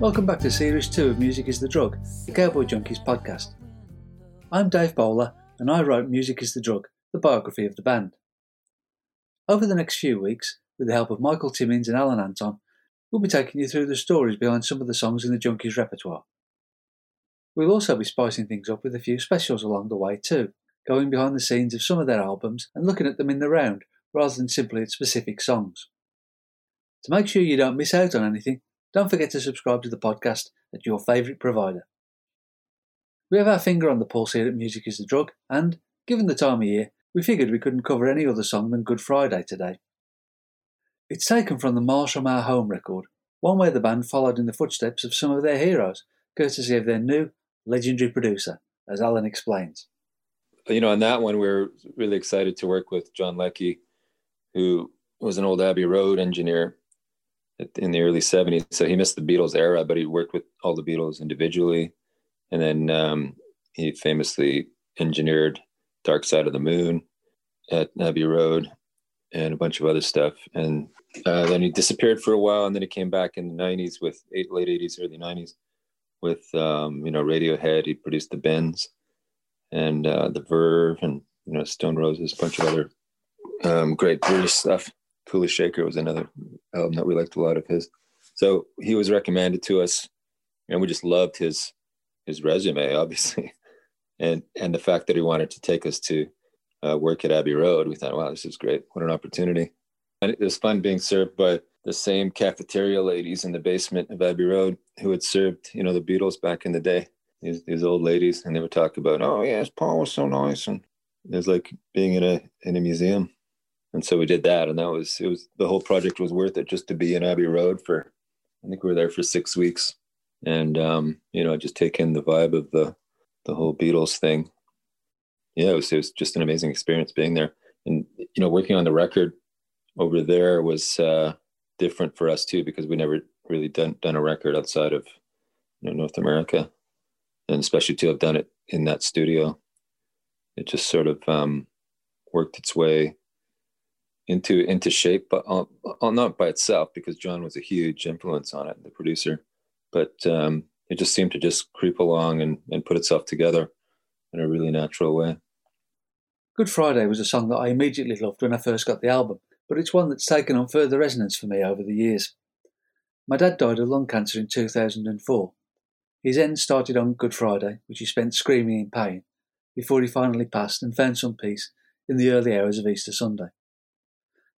Welcome back to Series 2 of Music is the Drug, the Cowboy Junkies podcast. I'm Dave Bowler, and I wrote Music is the Drug, the biography of the band. Over the next few weeks, with the help of Michael Timmins and Alan Anton, we'll be taking you through the stories behind some of the songs in the Junkies repertoire. We'll also be spicing things up with a few specials along the way too, going behind the scenes of some of their albums and looking at them in the round rather than simply at specific songs. To make sure you don't miss out on anything, don't forget to subscribe to the podcast at your favourite provider. We have our finger on the pulse here at Music is the Drug, and, given the time of year, we figured we couldn't cover any other song than Good Friday today. It's taken from the Miles from Our Home record, one where the band followed in the footsteps of some of their heroes, courtesy of their new, legendary producer, as Alan explains. You know, on that one, we are really excited to work with John Leckie, who was an old Abbey Road engineer in the early 70s. So he missed the Beatles era, but he worked with all the Beatles individually. And then um, he famously engineered Dark Side of the Moon at Abbey Road and a bunch of other stuff. And uh, then he disappeared for a while, and then he came back in the '90s with eight, late '80s, early '90s with um, you know Radiohead. He produced the Bends and uh, the Verve, and you know Stone Roses, a bunch of other um, great British stuff. Kula Shaker was another album that we liked a lot of his. So he was recommended to us, and we just loved his his resume, obviously, and and the fact that he wanted to take us to uh, work at Abbey Road. We thought, wow, this is great. What an opportunity. And it was fun being served by the same cafeteria ladies in the basement of Abbey Road who had served, you know, the Beatles back in the day. These, these old ladies, and they would talk about, oh yes, Paul was so nice, and it was like being in a in a museum. And so we did that, and that was it was the whole project was worth it just to be in Abbey Road for. I think we were there for six weeks, and um, you know, just take in the vibe of the the whole Beatles thing. Yeah, it was it was just an amazing experience being there, and you know, working on the record over there was uh, different for us too because we never really done done a record outside of you know, North America, and especially to have done it in that studio, it just sort of um, worked its way into into shape, but not by itself because John was a huge influence on it, the producer, but um, it just seemed to just creep along and, and put itself together in a really natural way. Good Friday was a song that I immediately loved when I first got the album but it's one that's taken on further resonance for me over the years. My dad died of lung cancer in 2004. His end started on Good Friday, which he spent screaming in pain, before he finally passed and found some peace in the early hours of Easter Sunday.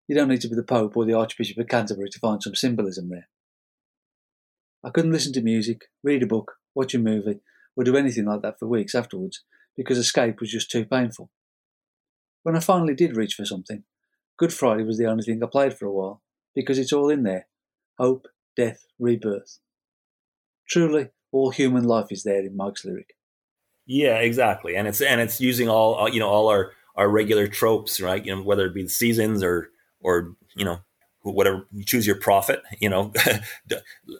You don't need to be the Pope or the Archbishop of Canterbury to find some symbolism there. I couldn't listen to music, read a book, watch a movie, or do anything like that for weeks afterwards because escape was just too painful. When I finally did reach for something, Good Friday was the only thing I played for a while, because it's all in there hope, death, rebirth. Truly, all human life is there in Mike's lyric. Yeah, exactly, and it's and it's using all uh, you know all our our regular tropes, right? You know, whether it be the seasons or or you know whatever you choose your prophet, you know,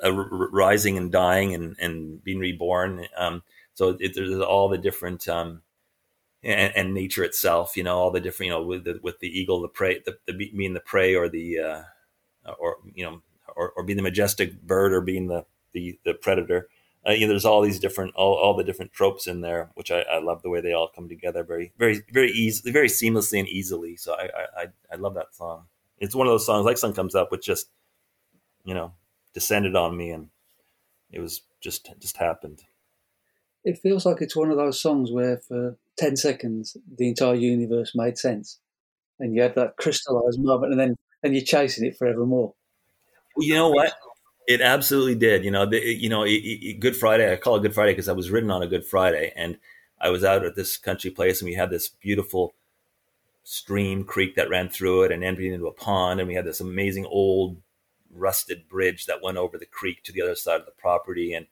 rising and dying and and being reborn. Um, so it, there's all the different um, and, and, nature itself. You know, all the different, you know, with the with the eagle, the prey, the, the being the prey, or the uh, or you know, or, or being the majestic bird, or being the the, the predator. Uh, you know, there's all these different, all, all the different tropes in there, which I, I love the way they all come together very, very, very easily, very seamlessly and easily. So I, I, I love that song. It's one of those songs like Sun Comes Up, which just, you know, descended on me and it was just, just happened. It feels like it's one of those songs where for 10 seconds, the entire universe made sense. And you had that crystallized moment, and then and you're chasing it forevermore. You know what? It absolutely did. You know, the, you know, it, it, Good Friday. I call it Good Friday because I was written on a Good Friday, and I was out at this country place, and we had this beautiful stream creek that ran through it and emptied into a pond, and we had this amazing old rusted bridge that went over the creek to the other side of the property. And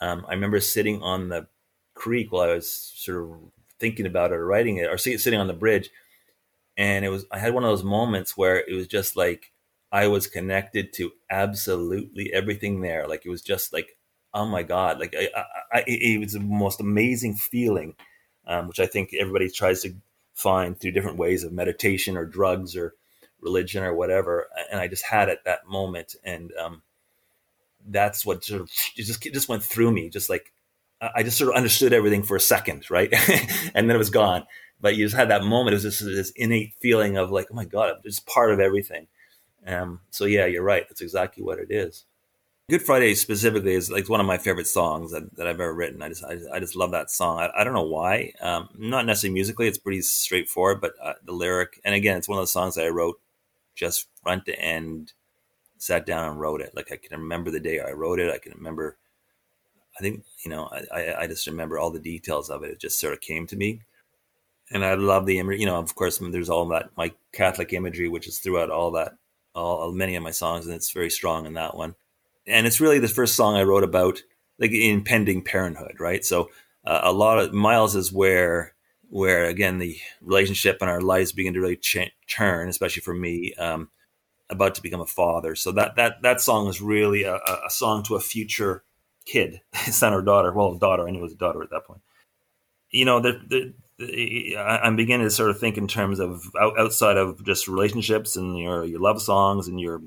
um, I remember sitting on the creek while I was sort of thinking about it or writing it or sitting on the bridge. And it was, I had one of those moments where it was just like I was connected to absolutely everything there. Like it was just like, oh my God, like I, I, I, it was the most amazing feeling, um, which I think everybody tries to find through different ways of meditation or drugs or religion or whatever. And I just had it that moment. And, um, that's what sort of just just went through me, just like I just sort of understood everything for a second, right, and then it was gone. But you just had that moment. It was just this innate feeling of like, oh my god, I'm just part of everything. Um, so yeah, you're right. That's exactly what it is. Good Friday specifically is like one of my favorite songs that, that I've ever written. I just I, I just love that song. I, I don't know why. Um, not necessarily musically; it's pretty straightforward. But uh, the lyric, and again, it's one of those songs that I wrote just front to end. Sat down and wrote it. Like I can remember the day I wrote it. I can remember. I think you know. I I just remember all the details of it. It just sort of came to me, and I love the imagery. You know, of course, there's all that my Catholic imagery, which is throughout all that all many of my songs, and it's very strong in that one and it's really the first song I wrote about like impending parenthood, right? So uh, a lot of Miles is where where again the relationship and our lives begin to really ch- turn, especially for me, um, about to become a father. So that that that song is really a, a song to a future kid, son or daughter. Well, daughter. I knew it was a daughter at that point. You know, I'm beginning to sort of think in terms of outside of just relationships and your your love songs and your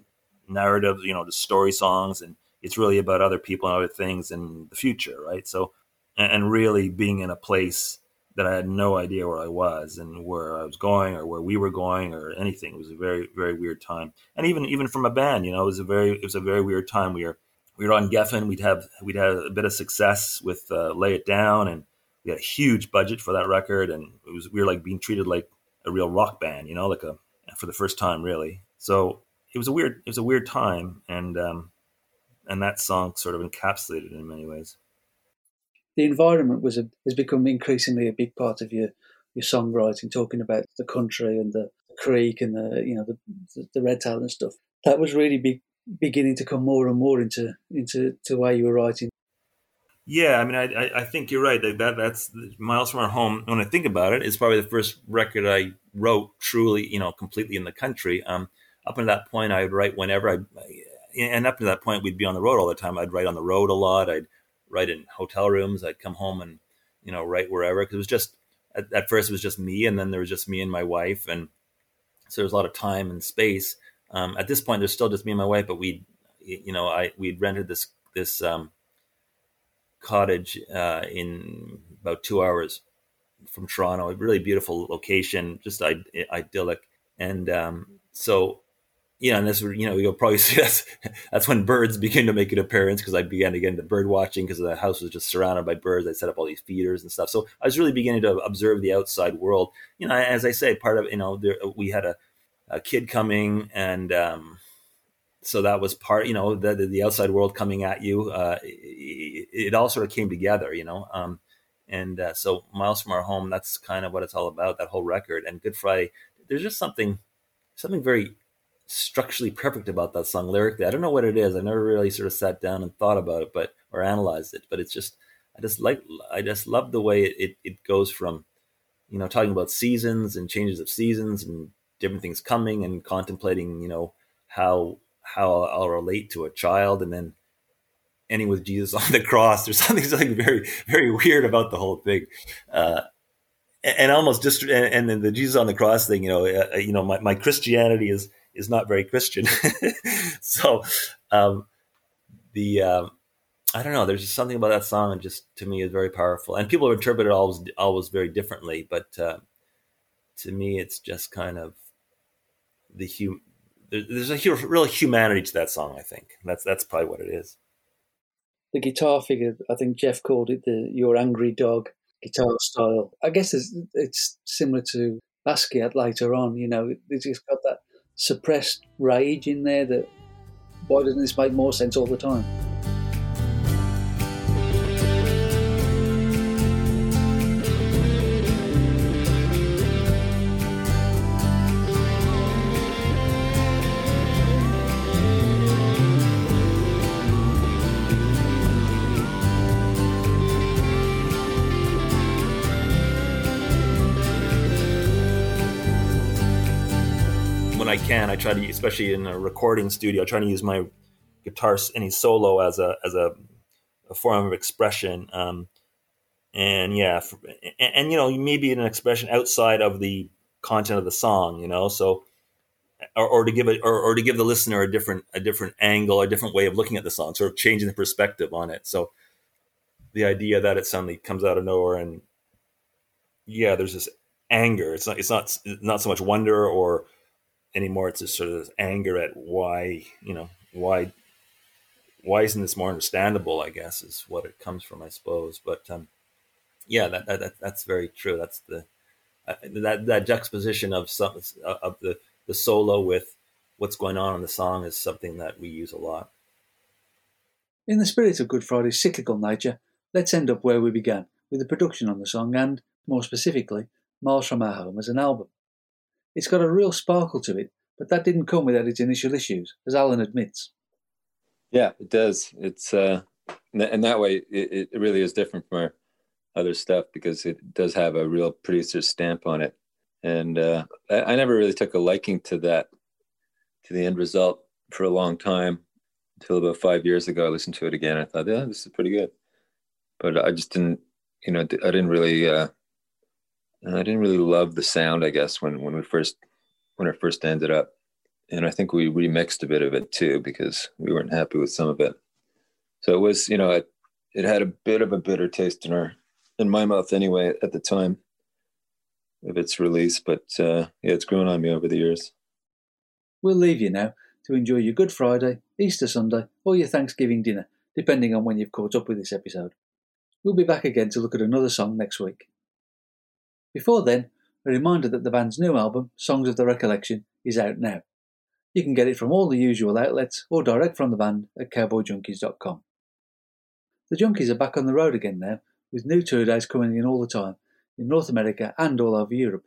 narratives, you know, the story songs, and it's really about other people and other things in the future, right? So, and really being in a place that I had no idea where I was and where I was going or where we were going or anything. It was a very, very weird time. And even even from a band, you know, it was a very it was a very weird time. We were we were on Geffen. We'd have we'd had a bit of success with uh, Lay It Down, and we had a huge budget for that record, and it was we were like being treated like a real rock band, you know, like a for the first time, really. So it was a weird it was a weird time, and um, and that song sort of encapsulated in many ways. The environment was a, has become increasingly a big part of your your songwriting, talking about the country and the, creek and the you know the the, red tail and stuff. That was really be, beginning to come more and more into into the way you were writing. Yeah, I mean, I I think you're right. That, that that's Miles from Our Home. When I think about it, it's probably the first record I wrote truly, you know, completely in the country. Um, up until that point, I would write whenever I, and up to that point, we'd be on the road all the time. I'd write on the road a lot. I'd write in hotel rooms. I'd come home and, you know, write wherever. Cause it was just, at, at first it was just me. And then there was just me and my wife. And so there was a lot of time and space. Um, at this point, there's still just me and my wife, but we, you know, I, we'd rented this, this, um, cottage, uh, in about two hours from Toronto, a really beautiful location, just idyllic. And, um, so you know, and this, you know, you'll probably see that's that's when birds begin to make an appearance because I began to get into bird watching because the house was just surrounded by birds. I set up all these feeders and stuff, so I was really beginning to observe the outside world. You know, as I say, part of you know, there, we had a, a kid coming, and um, so that was part. You know, the the outside world coming at you. Uh, it, it, all sort of came together. You know, um, and uh, so Miles from Our Home. That's kind of what it's all about. That whole record and Good Friday. There's just something something very structurally perfect about that song lyrically. I don't know what it is. I never really sort of sat down and thought about it, but or analyzed it. But it's just I just like I just love the way it, it, it goes from you know talking about seasons and changes of seasons and different things coming and contemplating you know how how I'll relate to a child and then ending with Jesus on the cross. There's something something very very weird about the whole thing. Uh, and almost just and, and then the Jesus on the cross thing, you know, uh, you know, my, my Christianity is is not very Christian. so um, the um, I don't know. There's just something about that song and just to me is very powerful. And people interpret it always always very differently, but uh, to me, it's just kind of the hum. There's a real humanity to that song. I think that's that's probably what it is. The guitar figure, I think Jeff called it the "Your Angry Dog" guitar style. I guess it's, it's similar to Basquiat later on. You know, it's just got that suppressed rage in there that why doesn't this make more sense all the time? Can. I try to, especially in a recording studio, I try to use my guitar any solo as a as a, a form of expression. Um, and yeah, for, and, and, you know maybe an expression outside of the content of the song. You know, so or, or to give it or, or to give the listener a different a different angle, a different way of looking at the song, sort of changing the perspective on it. So the idea that it suddenly comes out of nowhere and yeah, there's this anger. It's not it's not not so much wonder or anymore. It's just sort of anger at why you know why why isn't this more understandable? I guess is what it comes from, I suppose. But um, yeah, that, that, that's very true. That's the uh, that that juxtaposition of some of the the solo with what's going on in the song is something that we use a lot. In the spirit of Good Friday's cyclical nature, let's end up where we began with the production on the song and, more specifically, Miles from Our Home as an album. It's got a real sparkle to it, but that didn't come without its initial issues, as Alan admits. Yeah, it does. It's uh, and that way it, it really is different from our other stuff because it does have a real producer stamp on it. And uh, I, I never really took a liking to that, to the end result for a long time until about five years ago. I listened to it again. I thought, yeah, this is pretty good. But I just didn't, you know, I didn't really, uh, I didn't really love the sound. I guess when when we first when it first ended up and I think we remixed a bit of it too because we weren't happy with some of it. So it was, you know, it, it had a bit of a bitter taste in our in my mouth anyway at the time of its release. But uh, yeah, it's grown on me over the years. We'll leave you now to enjoy your Good Friday, Easter Sunday, or your Thanksgiving dinner, depending on when you've caught up with this episode. We'll be back again to look at another song next week. Before then, a reminder that the band's new album, Songs of the Recollection, is out now. You can get it from all the usual outlets or direct from the band at cowboyjunkies.com. The Junkies are back on the road again now, with new tour dates coming in all the time, in North America and all over Europe.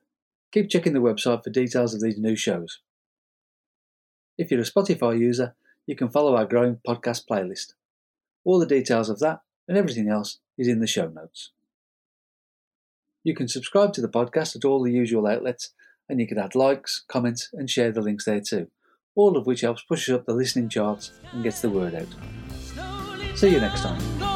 Keep checking the website for details of these new shows. If you're a Spotify user, you can follow our growing podcast playlist. All the details of that and everything else is in the show notes. You can subscribe to the podcast at all the usual outlets, and you can add likes, comments, and share the links there too all of which helps push up the listening charts and gets the word out. See you next time.